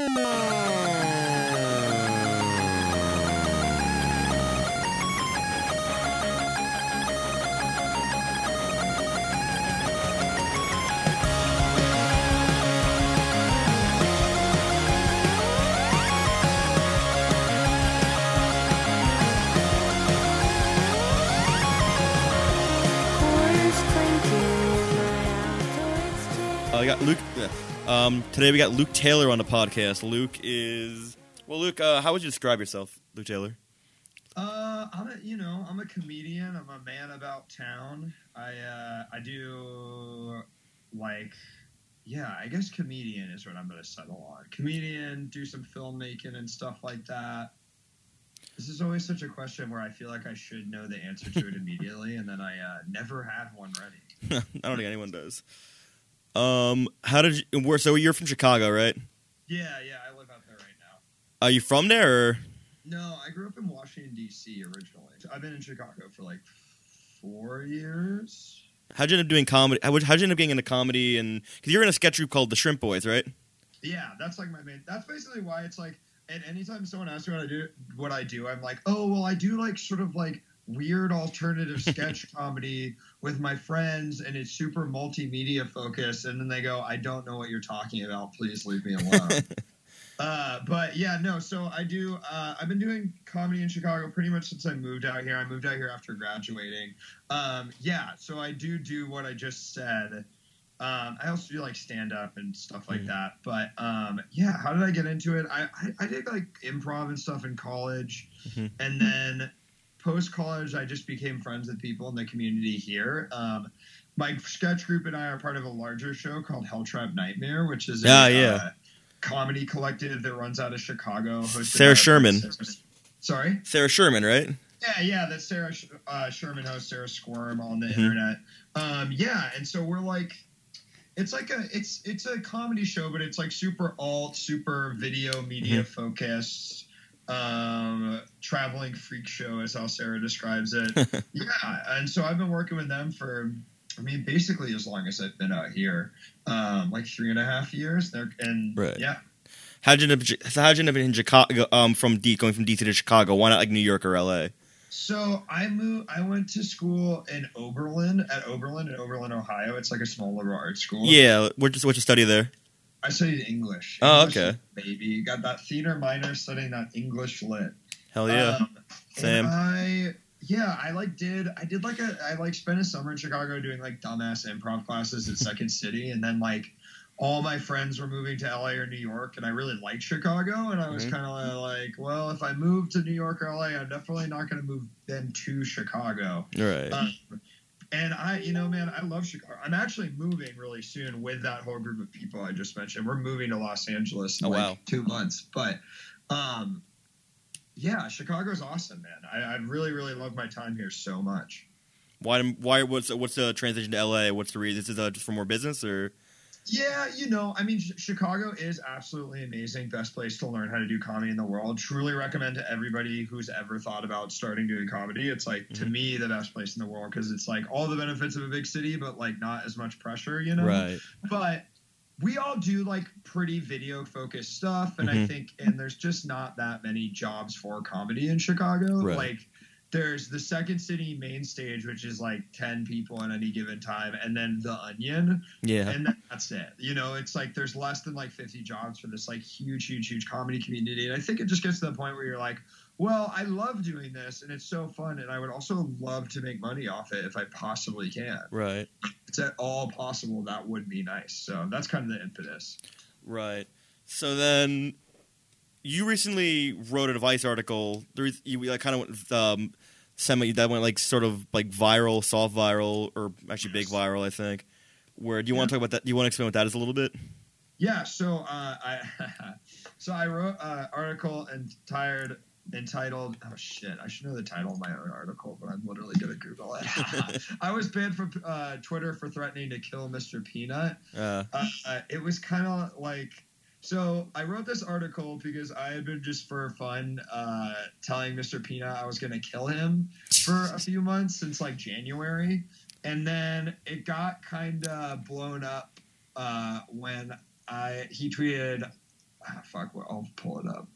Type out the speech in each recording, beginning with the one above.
Uh, I got Luke. yeah. Um, today we got Luke Taylor on the podcast. Luke is well, Luke. Uh, how would you describe yourself, Luke Taylor? Uh, I'm a you know I'm a comedian. I'm a man about town. I uh, I do like yeah I guess comedian is what I'm gonna settle on. Comedian, do some filmmaking and stuff like that. This is always such a question where I feel like I should know the answer to it immediately, and then I uh, never have one ready. I don't think anyone does. Um, how did you? Where? So you're from Chicago, right? Yeah, yeah, I live out there right now. Are you from there? Or? No, I grew up in Washington D.C. originally. I've been in Chicago for like four years. How'd you end up doing comedy? How, how'd you end up getting into comedy? And because you're in a sketch group called the Shrimp Boys, right? Yeah, that's like my main. That's basically why it's like. And anytime someone asks me what I do, what I do, I'm like, oh well, I do like sort of like weird alternative sketch comedy with my friends, and it's super multimedia focused. And then they go, I don't know what you're talking about. Please leave me alone. Uh, but yeah, no. So I do. Uh, I've been doing comedy in Chicago pretty much since I moved out here. I moved out here after graduating. Um, yeah, so I do do what I just said. Um, I also do like stand up and stuff like Mhm. that. But um, yeah, how did I get into it? I, I, I did like improv and stuff in college, Mhm. and then post college, I just became friends with people in the community here. Um, my sketch group and I are part of a larger show called Hell Trap Nightmare, which is a, Ah, yeah. uh, comedy collective that runs out of Chicago. Sarah Sherman. Sorry. Sarah Sherman, right? Yeah, yeah, that's Sarah uh, Sherman hosts Sarah Squirm on the Mhm. internet. Um, yeah, and so we're like, it's like a it's it's a comedy show, but it's like super alt, super video media focused, um, traveling freak show, is how Sarah describes it. yeah, and so I've been working with them for, I mean, basically as long as I've been out here, um, like three and a half years. They're and Right. yeah, How'd you end up? How'd you end up in Chicago? Um, from D going from DC to Chicago. Why not like New York or LA? So I moved. I went to school in Oberlin at Oberlin in Oberlin, Ohio. It's like a small liberal arts school. Yeah, what'd you, what'd you study there? I studied English. Oh, English okay. Baby, got that theater minor studying that English lit. Hell yeah. Um, Same. I yeah, I like did I did like a I like spent a summer in Chicago doing like dumbass improv classes at Second City, and then like all my friends were moving to LA or New York, and I really liked Chicago, and I was Mhm. kind of like, well, if I move to New York or LA, I'm definitely not going to move them to Chicago. right. Um, and I, you know, man, I love Chicago. I'm actually moving really soon with that whole group of people I just mentioned. We're moving to Los Angeles in Oh, like wow. two months. But um, yeah, Chicago's awesome, man. I, I really, really love my time here so much. why? Why? What's what's the transition to LA? What's the reason? Is this uh, just for more business or? Yeah, you know, I mean, Chicago is absolutely amazing. Best place to learn how to do comedy in the world. Truly recommend to everybody who's ever thought about starting doing comedy. It's like to Mhm. me the best place in the world because it's like all the benefits of a big city, but like not as much pressure. You know, Right. but we all do like pretty video focused stuff and i Mhm. think and there's just not that many jobs for comedy in chicago Right. like there's the second city main stage which is like 10 people at any given time and then the onion Yeah. and that's it you know it's like there's less than like 50 jobs for this like huge huge huge comedy community and i think it just gets to the point where you're like well i love doing this and it's so fun and i would also love to make money off it if i possibly can Right. if it's at all possible that would be nice so that's kind of the impetus Right. So then, you recently wrote a Vice article. There is, you like kind of went um, semi that went like sort of like viral, soft viral, or actually big viral, I think. Where do you want to talk about that? Do you want to explain what that is a little bit? Yeah, so uh, I so I wrote an article entitled entitled oh shit I should know the title of my own article but I'm literally gonna Google it. I was banned from uh, Twitter for threatening to kill Mr. Peanut. Uh, Uh, uh, it was kind of like so I wrote this article because I had been just for fun uh, telling Mr. Peanut I was gonna kill him for a few months since like January, and then it got kind of blown up uh, when I he tweeted ah, fuck, well, I'll pull it up.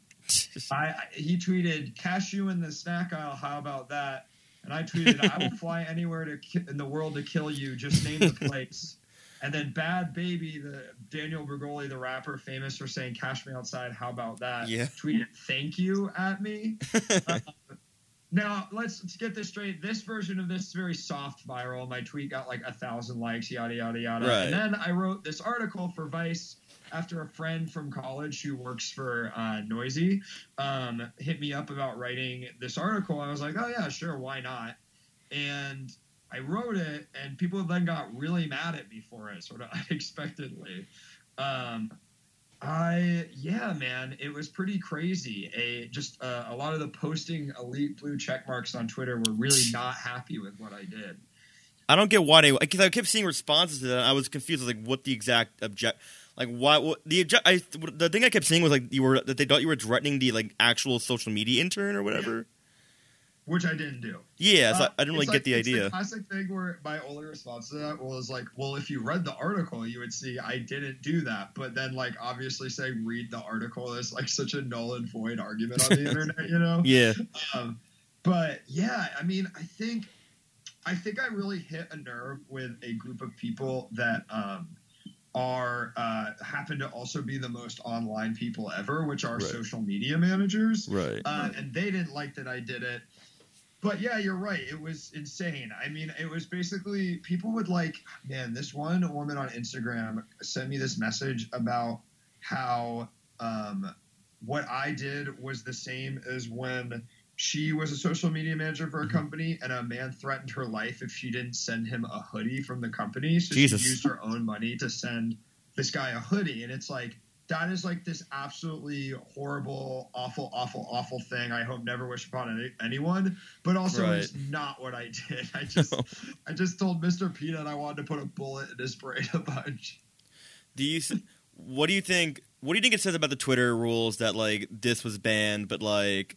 I, I he tweeted cashew in the snack aisle. How about that? And I tweeted, I will fly anywhere to ki- in the world to kill you. Just name the place. And then Bhad Bhabie, the Danielle Bregoli, the rapper, famous for saying "Cash me outside." How about that? Yeah. Tweeted "Thank you" at me. Uh, now let's, let's get this straight. This version of this is very soft viral. My tweet got like a thousand likes, yada yada yada. Right. And then I wrote this article for Vice after a friend from college who works for uh, Noisey um, hit me up about writing this article. I was like, oh yeah, sure, why not? And I wrote it, and people then got really mad at me for it, sort of unexpectedly. Um, I yeah, man, it was pretty crazy. A just uh, a lot of the posting elite blue check marks on Twitter were really not happy with what I did. I don't get why they because I kept seeing responses to that. I was confused, like what the exact object, like why what, the object. I the thing I kept seeing was like you were that they thought you were threatening the like actual social media intern or whatever. Which I didn't do. Yeah, so Uh, I didn't really it's get the like- it's idea. classic thing where my only response to that was like, "Well, if you read the article, you would see I didn't do that." But then, like, obviously saying "read the article" is like such a null and void argument on the internet, you know? yeah, Um, but yeah, I mean, I think, I think I really hit a nerve with a group of people that um, are uh, happen to also be the most online people ever, which are Right. social media managers right. uh, and they didn't like that I did it. But yeah, you're right. It was insane. I mean, it was basically people would like, man, this one woman on Instagram sent me this message about how um, what I did was the same as when she was a social media manager for a company and a man threatened her life if she didn't send him a hoodie from the company. So Jesus. she used her own money to send this guy a hoodie. And it's like, that is like this absolutely horrible, awful, awful, awful thing. I hope never wish upon any, anyone. But also, Right. it's not what I did. I just, I just told Mr. Peanut I wanted to put a bullet in his brain a bunch. Do you? What do you think? What do you think it says about the Twitter rules that like this was banned, but like,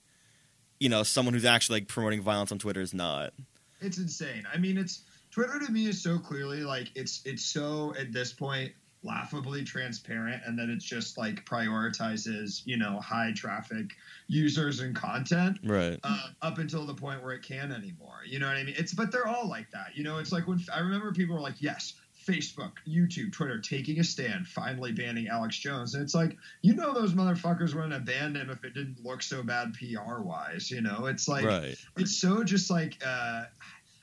you know, someone who's actually like promoting violence on Twitter is not? It's insane. I mean, it's Twitter to me is so clearly like it's it's so at this point laughably transparent, and then it's just like prioritizes you know high traffic users and content. Right. uh, up until the point where it can anymore. You know what I mean? It's but they're all like that. You know, it's like when I remember people were like, "Yes, Facebook, YouTube, Twitter taking a stand, finally banning Alex Jones," and it's like, you know, those motherfuckers wouldn't have banned him if it didn't look so bad PR wise. You know, it's like right. it's so just like. Uh,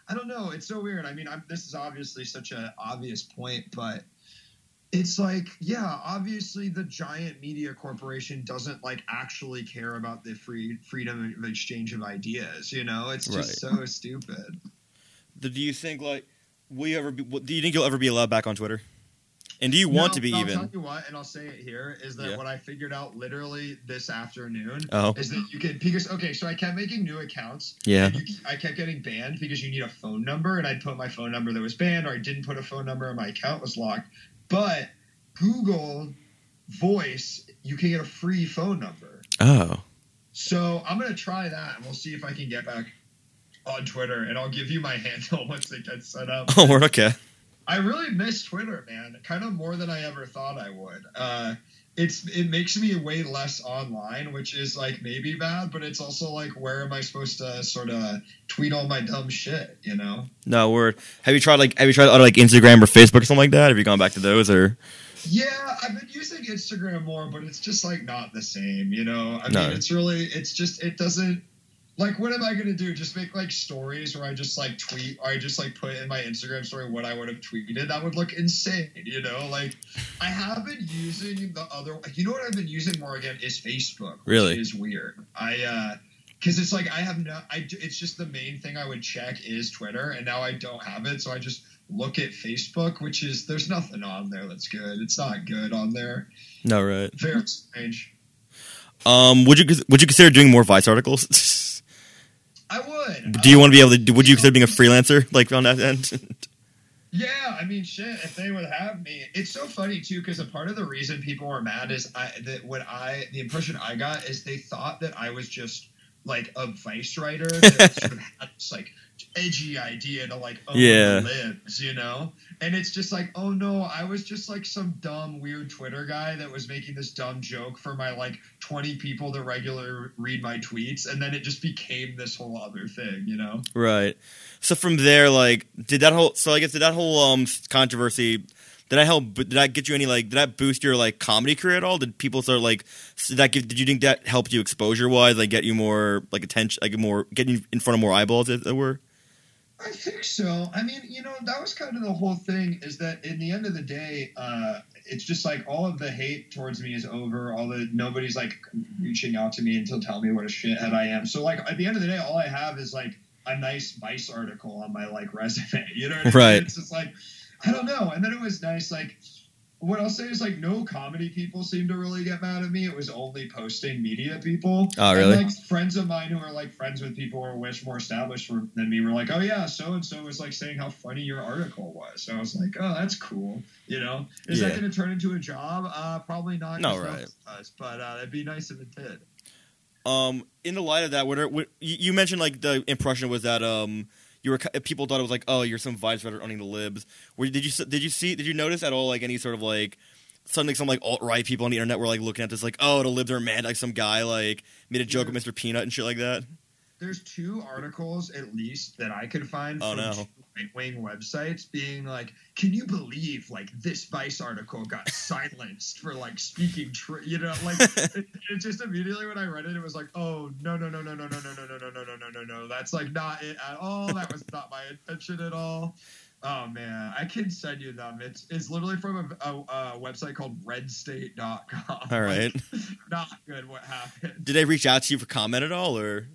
I don't know. It's so weird. I mean, I'm, this is obviously such an obvious point, but it's like, yeah, obviously the giant media corporation doesn't like actually care about the free freedom of exchange of ideas. You know, it's just so stupid. Do you think like will you ever be? Do you think you'll ever be allowed back on Twitter? And do you want No, to be I'll even? tell you what, and I'll say it here is that Yeah. what I figured out literally this afternoon Oh, is that you can because okay, so I kept making new accounts yeah. And you, I kept getting banned because you need a phone number, and I'd put my phone number that was banned, or I didn't put a phone number, and my account was locked. But Google Voice, you can get a free phone number. Oh, So I'm gonna try that, and we'll see if I can get back on Twitter, and I'll give you my handle once it gets set up. oh, we're okay. I really miss Twitter, man. Kind of more than I ever thought I would. Uh, it's it makes me way less online, which is like maybe bad, but it's also like where am I supposed to sort of tweet all my dumb shit? You know? No word. Have you tried like Have you tried other like Instagram or Facebook or something like that? Have you gone back to those or? Yeah, I've been using Instagram more, but it's just like not the same. You know? I No. mean, it's really it's just it doesn't. Like, what am I gonna do? Just make like stories where I just like tweet, or I just like put in my Instagram story what I would have tweeted. That would look insane, you know. Like, I have been using the other. You know what I've been using more again is Facebook. Which Really? is weird. I uh because it's like I have no. I it's just the main thing I would check is Twitter, and now I don't have it, so I just look at Facebook, which is there's nothing on there that's good. It's not good on there. No, right. Very strange. Um, would you would you consider doing more Vice articles? Would. Do you want to be able to? Would you consider being a freelancer like on that end? Yeah, I mean, shit. If they would have me, it's so funny too because a part of the reason people were mad is I that what I the impression I got is they thought that I was just like a vice writer that sort of had this like edgy idea to like own Yeah. the libs, you know? And it's just like, oh no, I was just like some dumb, weird Twitter guy that was making this dumb joke for my like 20 people that regularly read my tweets. And then it just became this whole other thing, you know? Right. So from there, like, did that whole? So I guess did that whole um controversy? Did that help? Did that get you any like? Did that boost your like comedy career at all? Did people start like? Did that give? Did you think that helped you exposure wise? Like, get you more like attention? Like more getting in front of more eyeballs, as it were. I think so. I mean, you know, that was kind of the whole thing is that in the end of the day, uh, it's just like all of the hate towards me is over. All the nobody's like reaching out to me until tell me what a shithead I am. So like at the end of the day, all I have is like a nice Vice article on my like resume. You know what I mean? Right. It's just like I don't know. And then it was nice, like what I'll say is like no comedy people seem to really get mad at me. It was only posting media people. Oh, And, really? like friends of mine who are like friends with people who are much more established than me were like, oh yeah, so and so was like saying how funny your article was. So I was like, oh, that's cool. You know, is that going to turn into a job? Uh, probably not. No, right. does, but uh, it'd be nice if it did. Um, in the light of that, what, are, what you you mentioned like the impression was that um you were people thought it was like oh you're some vice writer owning the libs. Where did you did you see did you notice at all like any sort of like suddenly some like alt right people on the internet were like looking at this like oh the libs are mad like some guy like made a joke with Mr. Peanut and shit like that. There's two articles at least that I could find Oh, from no. right-wing websites being like, "Can you believe like this Vice article got silenced for like speaking true?" You know, like it, it just immediately when I read it, it was like, "Oh no no no no no no no no no no no no no no no that's like not it at all. That was not my intention at all." Oh man, I can send you them. It's it's literally from a, a, a website called RedState.com. All right. not good. What happened? Did they reach out to you for comment at all or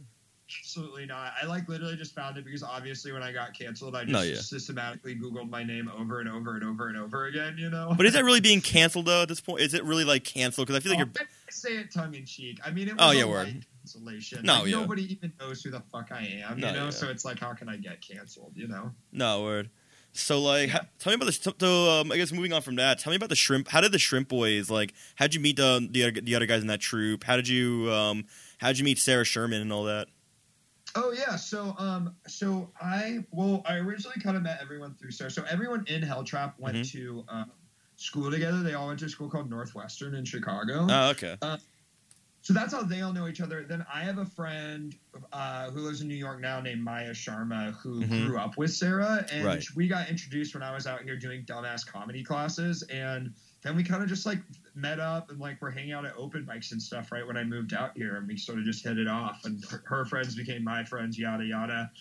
Absolutely not. I like literally just found it because obviously when I got canceled, I just No, yeah. systematically Googled my name over and over and over and over again. You know. But is that really being canceled though at this point? Is it really like canceled? Because I feel like Oh, you're I say it tongue in cheek. I mean, it was Oh, yeah, word. cancellation. No, Like, yeah. Nobody even knows who the fuck I am. You know. yeah. So it's like, how can I get canceled? You know. no word. So like, ha- tell me about the. So um, I guess moving on from that, tell me about the shrimp. How did the shrimp boys like? How'd you meet the the other, the other guys in that troupe? How did you um? How'd you meet Sarah Sherman and all that? Oh yeah, so um, so I well, I originally kind of met everyone through Sarah. So everyone in Helltrap went Mhm. to um, school together. They all went to a school called Northwestern in Chicago. Oh, okay. So that's how they all know each other. Then I have a friend uh, who lives in New York now named Maya Sharma who Mhm. grew up with Sarah. And Right. we got introduced when I was out here doing dumbass comedy classes. And then we kind of just like met up and like we're hanging out at open mics and stuff right when I moved out here. And we sort of just hit it off. And her, her friends became my friends, yada, yada.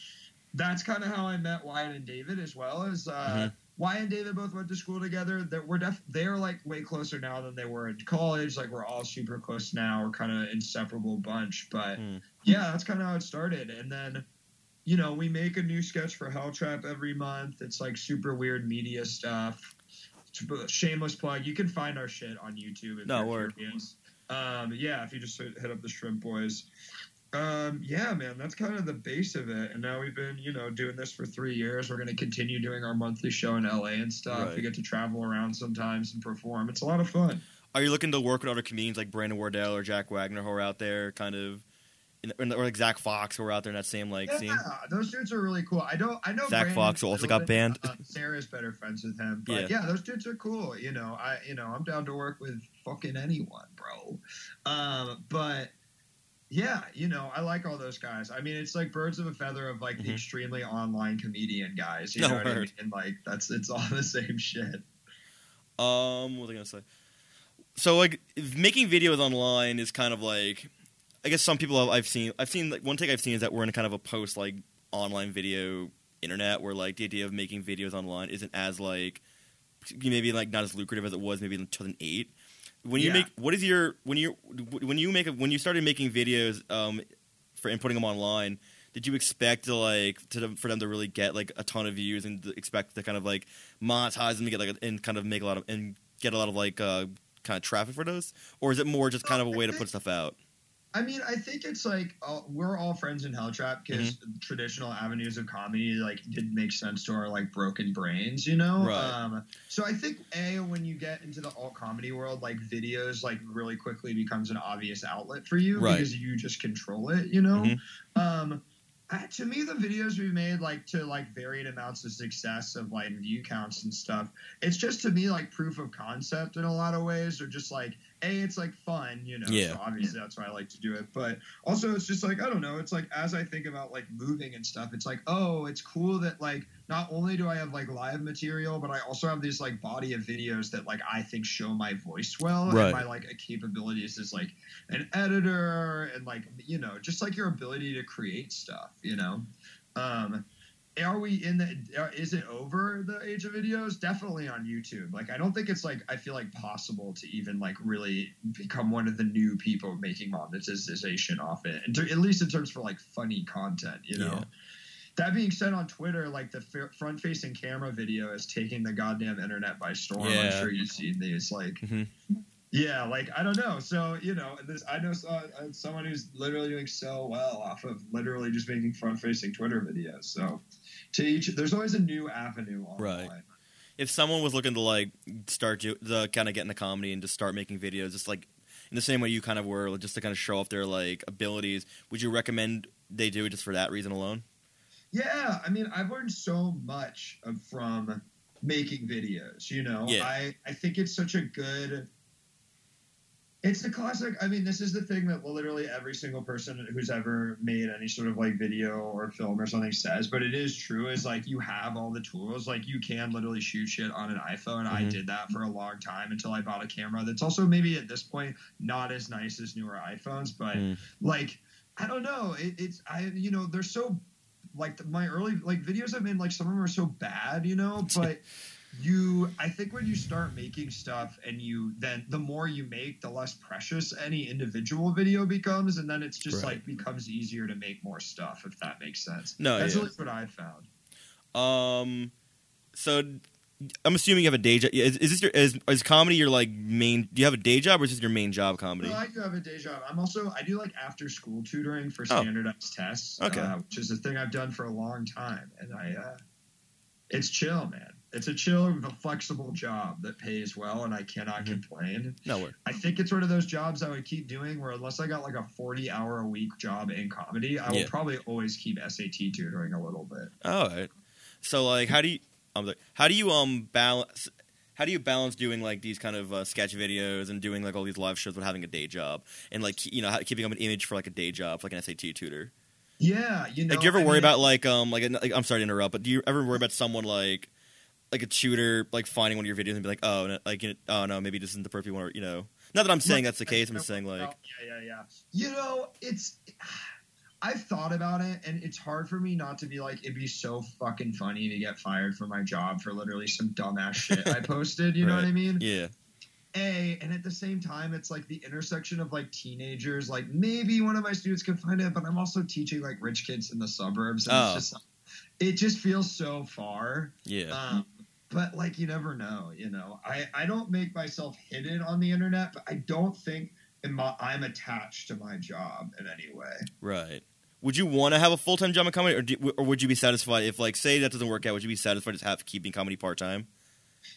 That's kind of how I met Wyatt and David as well as. Uh, Mhm. Wyatt and David both went to school together. That we're def- they're like way closer now than they were in college. Like we're all super close now. We're kind of inseparable bunch. But Hmm. yeah, that's kind of how it started. And then, you know, we make a new sketch for Hell Trap every month. It's like super weird media stuff. Shameless plug. You can find our shit on YouTube. If No, word. curious. Um, yeah, if you just hit hit up the Shrimp Boys. Um, yeah, man, that's kind of the base of it. And now we've been, you know, doing this for three years. We're going to continue doing our monthly show in LA and stuff. Right. We get to travel around sometimes and perform. It's a lot of fun. Are you looking to work with other comedians like Brandon Wardell or Jack Wagner who are out there, kind of, in, or like Zach Fox who were out there in that same like yeah, scene? those dudes are really cool. I don't, I know Zach Brandon Fox, also got banned. Uh, Sarah's better friends with him, but Yeah. yeah. those dudes are cool. You know, I, you know, I'm down to work with fucking anyone, bro. Um, but yeah, you know, I like all those guys. I mean, it's like birds of a feather of like Mhm. the extremely online comedian guys. You No know what I mean? And like that's it's all the same shit. Um, what was I gonna say? So like making videos online is kind of like, I guess some people I've seen. I've seen like one take I've seen is that we're in kind of a post like online video internet where like the idea of making videos online isn't as like maybe like not as lucrative as it was maybe in 2008. When you Yeah. make what is your when you when you make a, when you started making videos um for and putting them online did you expect to like to for them to really get like a ton of views and expect to kind of like monetize them to get like and kind of make a lot of and get a lot of like uh kind of traffic for those or is it more just kind of a way to put stuff out I mean, I think it's like uh, we're all friends in Helltrap because Mm-hmm. traditional avenues of comedy like didn't make sense to our like broken brains, you know. Right. Um, so I think a when you get into the alt comedy world, like videos like really quickly becomes an obvious outlet for you Right. because you just control it, you know. Mhm. Um, uh, to me, the videos we've made, like to like varied amounts of success of like view counts and stuff, it's just to me like proof of concept in a lot of ways, or just like a, it's like fun, you know. Yeah. So obviously that's why I like to do it, but also it's just like I don't know. It's like as I think about like moving and stuff, it's like oh, it's cool that like not only do I have like live material, but I also have these like body of videos that like I think show my voice well Right. and my like capabilities as like an editor and like you know just like your ability to create stuff you know um are we in the are- is it over the age of videos definitely on youtube like i don't think it's like i feel like possible to even like really become one of the new people making monetization off it and to, at least in terms for like funny content you know Yeah. That being said on twitter like the front facing camera video is taking the goddamn internet by storm i'm sure you've seen these like Mhm. yeah, like I don't know. So you know, this I know uh, someone who's literally doing so well off of literally just making front-facing Twitter videos. So to each, there's always a new avenue online. Right. If someone was looking to like start do, the kind of get into comedy and just start making videos, just like in the same way you kind of were, just to kind of show off their like abilities, would you recommend they do it just for that reason alone? Yeah, I mean, I've learned so much of, from making videos. You know, Yeah. I I think it's such a good. It's the classic. I mean, this is the thing that literally every single person who's ever made any sort of like video or film or something says, but it is true. Is like you have all the tools. Like you can literally shoot shit on an iPhone. I Mhm. did that for a long time until I bought a camera that's also maybe at this point not as nice as newer iPhones, but Mm. like I don't know. It, it's I you know they're so like the, my early like videos I've made like some of them are so bad, you know, but you I think when you start making stuff and you then the more you make, the less precious any individual video becomes, and then it's just Right. like becomes easier to make more stuff if that makes sense. No, That's yeah. at least what I found. Um, so I'm assuming you have a day job. Is, is this your is, is comedy your like main? Do you have a day job or is this your main job? Comedy. No, I do have a day job. I'm also I do like after school tutoring for Oh. standardized tests, Okay. uh, which is a thing I've done for a long time, and I uh, it's chill, man. It's a chill, flexible job that pays well, and I cannot Mhm. complain. No way. I think it's one of those jobs I would keep doing where unless I got like a 40 hour a week job in comedy, I will probably always keep SAT tutoring a little bit. All right. So like, how do you? I'm like, how do you um balance? How do you balance doing like these kind of uh, sketch videos and doing like all these live shows with having a day job and like you know keeping up an image for like a day job, like an SAT tutor? Yeah, you know. like, do you ever I worry mean, about like um like, like I'm sorry to interrupt, but do you ever worry about someone like like a tutor like finding one of your videos and be like, oh, no, like you know, oh no, maybe this isn't the perfect one, or you know. Not that I'm saying that's the case. I'm just saying like, yeah, yeah, yeah. You know, it's. I've thought about it, and it's hard for me not to be like, it'd be so fucking funny to get fired from my job for literally some dumbass shit I posted. You know what I mean? yeah, A, and at the same time, it's like the intersection of like teenagers. Like maybe one of my students could find it, but I'm also teaching like rich kids in the suburbs, and Oh. it's just it just feels so far. yeah, Um, but like you never know, you know. I I don't make myself hidden on the internet, but I don't think in my, I'm attached to my job in any way. right. Would you want to have a full time job in comedy, or, do, or would you be satisfied if like say that doesn't work out? Would you be satisfied just have keeping comedy part time?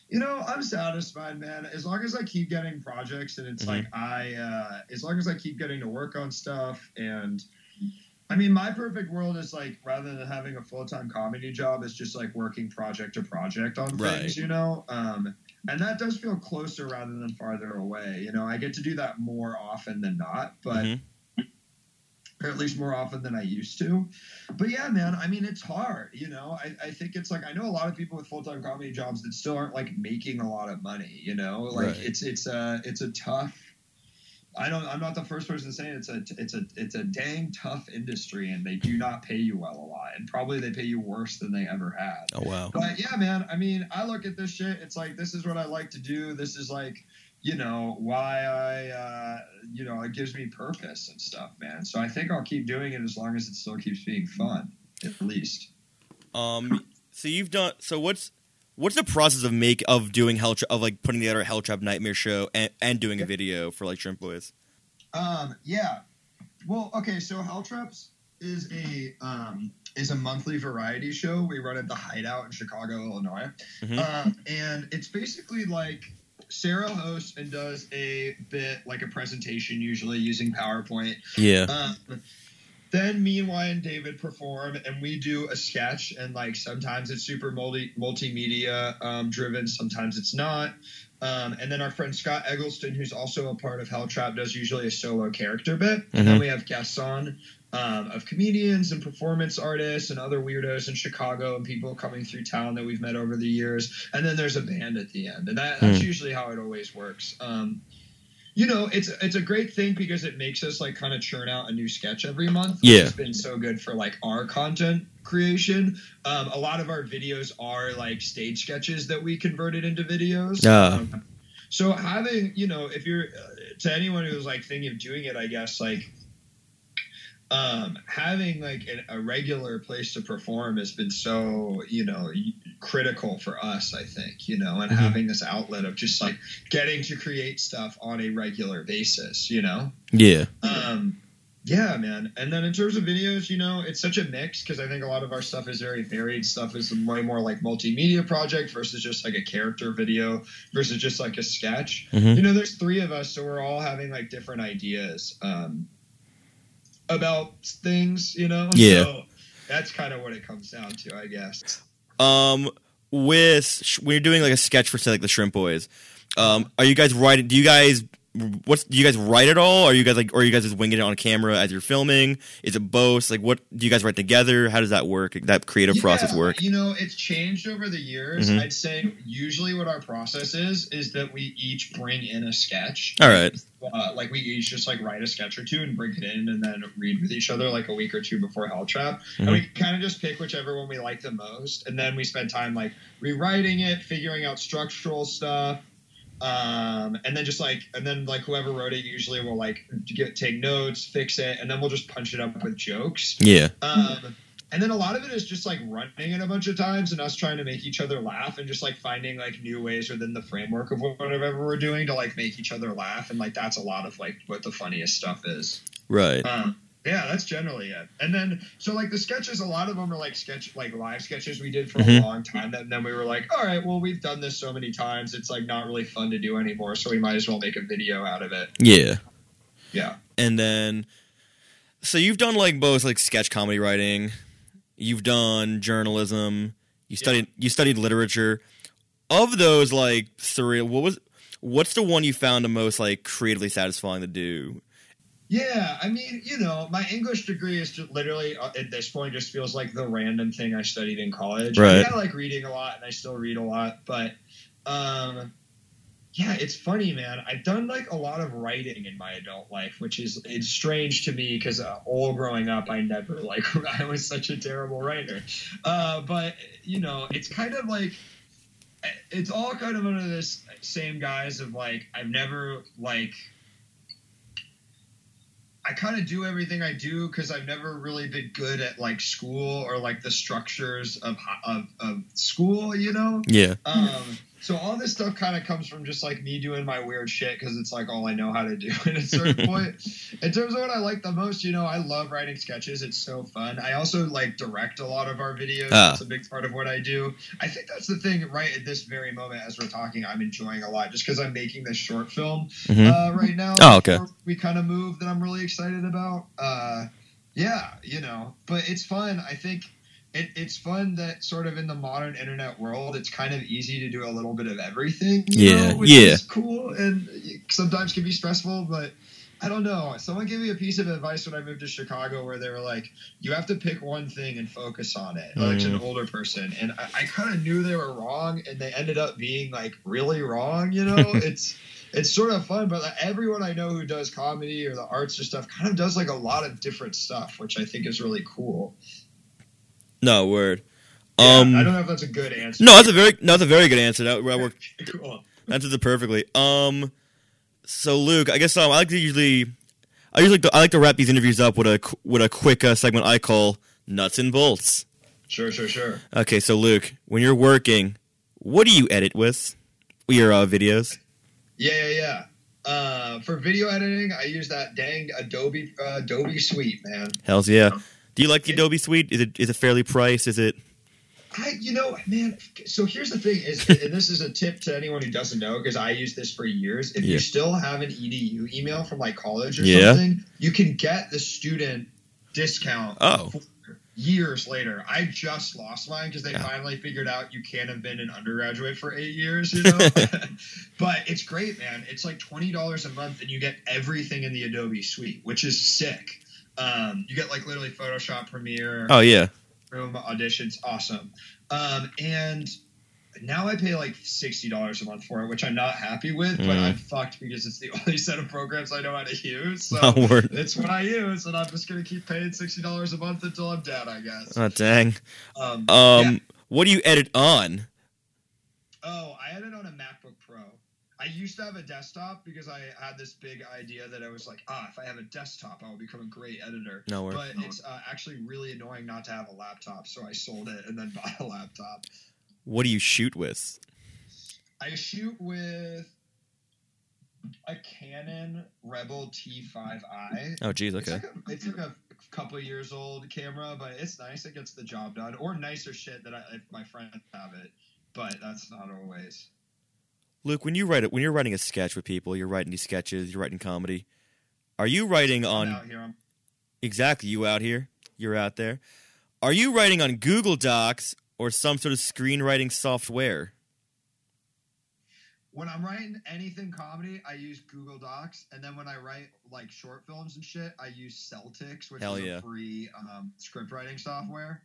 You know, I'm satisfied, man. As long as I keep getting projects and it's Mhm. like I, uh, as long as I keep getting to work on stuff and. I mean, my perfect world is like rather than having a full time comedy job, it's just like working project to project on Right. things, you know. Um, and that does feel closer rather than farther away. You know, I get to do that more often than not, but Mhm. Or at least more often than I used to. But yeah, man, I mean, it's hard. You know, I, I think it's like I know a lot of people with full time comedy jobs that still aren't like making a lot of money. You know, like Right. it's it's a it's a tough. I don't. I'm not the first person to say it. it's a it's a it's a dang tough industry, and they do not pay you well a lot, and probably they pay you worse than they ever had. Oh wow. But yeah, man. I mean, I look at this shit. It's like this is what I like to do. This is like, you know, why I, uh, you know, it gives me purpose and stuff, man. So I think I'll keep doing it as long as it still keeps being fun, at least. Um, so you've done. So what's what's the process of make of doing hell Tra- of like putting together a Hell Trap Nightmare show and, and doing a video for like Shrimp Boys? Um, yeah. Well, okay, so Hell Traps is a um, is a monthly variety show we run at the Hideout in Chicago, Illinois, Mhm. um, and it's basically like Sarah hosts and does a bit like a presentation, usually using PowerPoint. Yeah. Um, then me and Wyatt and David perform, and we do a sketch, and like sometimes it's super multi multimedia um, driven, sometimes it's not. Um, and then our friend Scott Eggleston, who's also a part of Hell Trap, does usually a solo character bit. And then we have guests on um, of comedians and performance artists and other weirdos in Chicago and people coming through town that we've met over the years. And then there's a band at the end, and that, that's Hmm. usually how it always works. Um, you know, it's it's a great thing because it makes us like kind of churn out a new sketch every month. Yeah, it's been so good for like our content creation. Um, a lot of our videos are like stage sketches that we converted into videos. Um, so having you know, if you're uh, to anyone who's like thinking of doing it, I guess like um, having like an, a regular place to perform has been so you know critical for us i think you know and Mhm. having this outlet of just like getting to create stuff on a regular basis you know Yeah. um, yeah man and then in terms of videos you know it's such a mix because i think a lot of our stuff is very varied stuff is way more like multimedia project versus just like a character video versus just like a sketch Mhm. you know there's three of us so we're all having like different ideas um, about things you know Yeah. so that's kind of what it comes down to i guess Um, with when you're doing like a sketch for say like the Shrimp Boys, um, are you guys writing? Do you guys what's do you guys write it all? Are you guys like, or are you guys just winging it on camera as you're filming? Is it both? Like, what do you guys write together? How does that work? That creative process work? You know, it's changed over the years. Mhm. I'd say usually what our process is is that we each bring in a sketch. All right. Uh, like we each just like write a sketch or two and bring it in and then read with each other like a week or two before Hell Trap. And we kind of just pick whichever one we like the most. And then we spend time like rewriting it, figuring out structural stuff. Um, and then just like, and then like whoever wrote it usually will like get, take notes, fix it, and then we'll just punch it up with jokes. Yeah. Um, and then a lot of it is just like running it a bunch of times and us trying to make each other laugh and just like finding like new ways within the framework of whatever we're doing to like make each other laugh. And like that's a lot of like what the funniest stuff is. Right. Um, yeah, that's generally it. And then so like the sketches, a lot of them are like sketch like live sketches we did for Mhm. a long time. And then we were like, all right, well we've done this so many times, it's like not really fun to do anymore. So we might as well make a video out of it. Yeah. Yeah. And then, so you've done like both like sketch comedy writing, you've done journalism, you studied you studied literature. Of those like three, what was what's the one you found the most like creatively satisfying to do? Yeah, I mean, you know, my English degree is just literally uh, at this point just feels like the random thing I studied in college. I, mean, Right. I like reading a lot and I still read a lot, but um, yeah, it's funny, man. I've done like a lot of writing in my adult life, which is it's strange to me because uh, all growing up, I never like I was such a terrible writer. Uh, but you know, it's kind of like it's all kind of under this same guise of like I've never like I kind of do everything I do because I've never really been good at like school or like the structures of of, of school, you know. Yeah. Um, so all this stuff kind of comes from just like me doing my weird shit because it's like all I know how to do at a certain point. In terms of what I like the most, you know, I love writing sketches. It's so fun. I also like direct a lot of our videos. Ah. That's a big part of what I do. I think that's the thing right at this very moment as we're talking, I'm enjoying a lot just because I'm making this short film Mhm. uh, right now. Oh, okay. We kind of move that I'm really excited about. Uh, yeah, you know, but it's fun. I think it, it's fun that sort of in the modern internet world, it's kind of easy to do a little bit of everything. you Yeah, know, which yeah. is cool and sometimes can be stressful, but. I don't know. Someone gave me a piece of advice when I moved to Chicago where they were like, you have to pick one thing and focus on it. Like Mm. an older person. And I, I kind of knew they were wrong and they ended up being like really wrong, you know? it's it's sort of fun, but like, everyone I know who does comedy or the arts or stuff kind of does like a lot of different stuff, which I think is really cool. No word. Yeah, Um. I don't know if that's a good answer. No, that's a very no, that's a very good answer. That, that worked cool. answers it perfectly. Um. So Luke, I guess um, I like to usually, I usually like to, I like to wrap these interviews up with a with a quick uh, segment I call nuts and bolts. Sure, sure, sure. Okay, so Luke, when you're working, what do you edit with? Your uh, videos? Yeah, yeah, yeah. Uh, for video editing, I use that dang Adobe uh, Adobe Suite, man. Hell's yeah. Do you like the Adobe Suite? Is it is it fairly priced? Is it? I, you know, man. So here's the thing: is and this is a tip to anyone who doesn't know because I used this for years. If Yeah. you still have an edu email from like college or Yeah. something, you can get the student discount. Oh. Years later, I just lost mine because they Yeah. finally figured out you can't have been an undergraduate for eight years, you know. but it's great, man. It's like twenty dollars a month, and you get everything in the Adobe Suite, which is sick. Um, you get like literally Photoshop, Premiere, Oh yeah. room auditions awesome um, and now i pay like $60 a month for it which i'm not happy with but Mm. i'm fucked because it's the only set of programs i know how to use so Oh, it's what i use and i'm just gonna keep paying $60 a month until i'm dead i guess Oh dang. um, Um, yeah. what do you edit on? oh i edit on a pro i used to have a desktop because i had this big idea that i was like ah if i have a desktop i will become a great editor No word. but it's uh, actually really annoying not to have a laptop so i sold it and then bought a laptop What do you shoot with? I shoot with a Canon Rebel T5i. Oh geez. It's Okay. like a, it's like a couple years old camera, but it's nice. It gets the job done. Or nicer shit that I, if my friends have it, but that's not always. Luke, when you write it, when you're writing a sketch with people, you're writing these sketches, you're writing comedy. Are you writing on here. Exactly you out here? You're out there. Are you writing on Google Docs or some sort of screenwriting software? when I'm writing anything comedy, I use Google Docs, and then when I write like short films and shit, I use Celtx, which Hell is yeah. a free um, script writing software.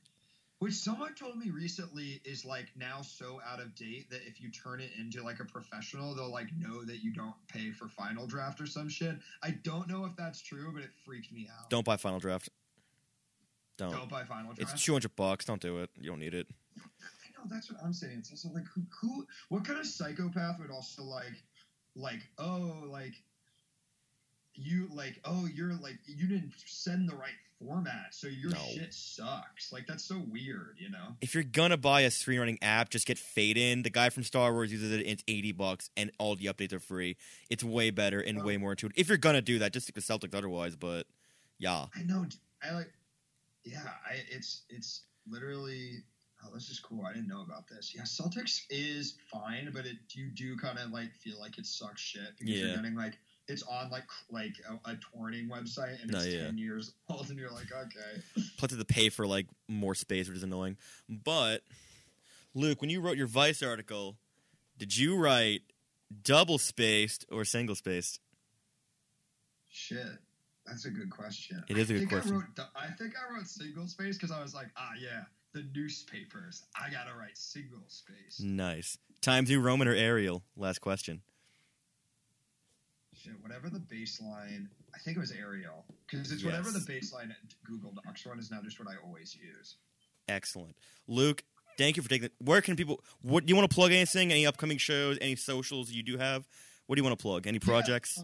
Which someone told me recently is like now so out of date that if you turn it into like a professional, they'll like know that you don't pay for Final Draft or some shit. I don't know if that's true, but it freaked me out. Don't buy Final Draft. Don't. Don't buy Final Draft. It's two hundred bucks. Don't do it. You don't need it. I know that's what I'm saying. It's also like who, who what kind of psychopath would also like like oh like you like oh you're like you didn't send the right format so your No. shit sucks like that's so weird you know If you're gonna buy a screenwriting app, just get Fade In. The guy from Star Wars uses it. It's eighty bucks, and all the updates are free. It's way better and way more intuitive. If you're gonna do that, just stick with Celtx. Otherwise, but yeah, I know I like yeah I it's it's literally oh this is cool I didn't know about this yeah Celtx is fine but it you do kind of like feel like it sucks shit because Yeah. you're getting like it's on like like a, a touring website and No, it's yeah. 10 years old and you're like okay plus to pay for like more space, which is annoying. But Luke, when you wrote your Vice article, did you write double spaced or single spaced? Shit, that's a good question. It is a I good question. I, wrote, I think I wrote single space because I was like, ah, yeah, the newspapers. I gotta write single space. Nice. Times New Roman or Arial? Last question. Shit, whatever the baseline. I think it was Arial because it's whatever the Yes. baseline Google Docs one is now just what I always use. Excellent. Luke, thank you for taking. Where can people? What do you want to plug? Anything? Any upcoming shows? Any socials you do have? What do you want to plug? Any projects?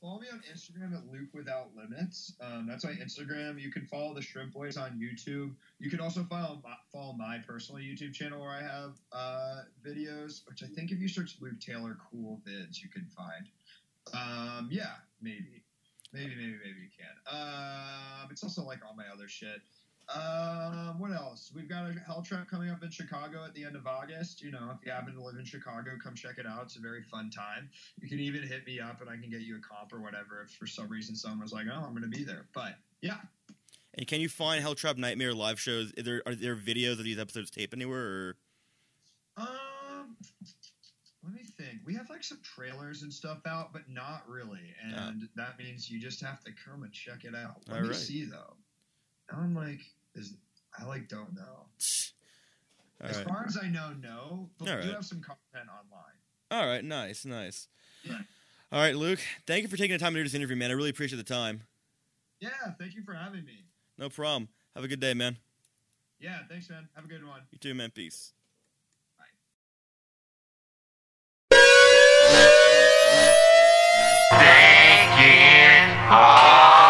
Follow me on Instagram at Luke Without Limits. Um, that's my Instagram. You can follow the Shrimp Boys on YouTube. You can also follow my, follow my personal YouTube channel where I have uh, videos, which I think if you search Luke Taylor Cool Vids, you can find. Um, yeah, maybe, maybe, maybe, maybe you can. Um, it's also like all my other shit. Um, what else? We've got a Hell Trap coming up in Chicago at the end of August. You know, if you happen to live in Chicago, come check it out. It's a very fun time. You can even hit me up and I can get you a comp or whatever if for some reason someone was like, oh, I'm going to be there. But yeah, And can you find Hell Helltrap Nightmare live shows? Is there are there videos of these episodes taped anywhere? Or um, We have like some trailers and stuff out, but not really. And that means you just have to come and check it out. Let All me right. see though. Now I'm like, is I like don't know. all as right, far as I know, no. But All we do right. have some content online. all right, nice, nice. Yeah. All right, Luke. Thank you for taking the time to do this interview, man. I really appreciate the time. Yeah, thank you for having me. No problem. Have a good day, man. Yeah, thanks, man. Have a good one. You too, man. Peace. again. Oh.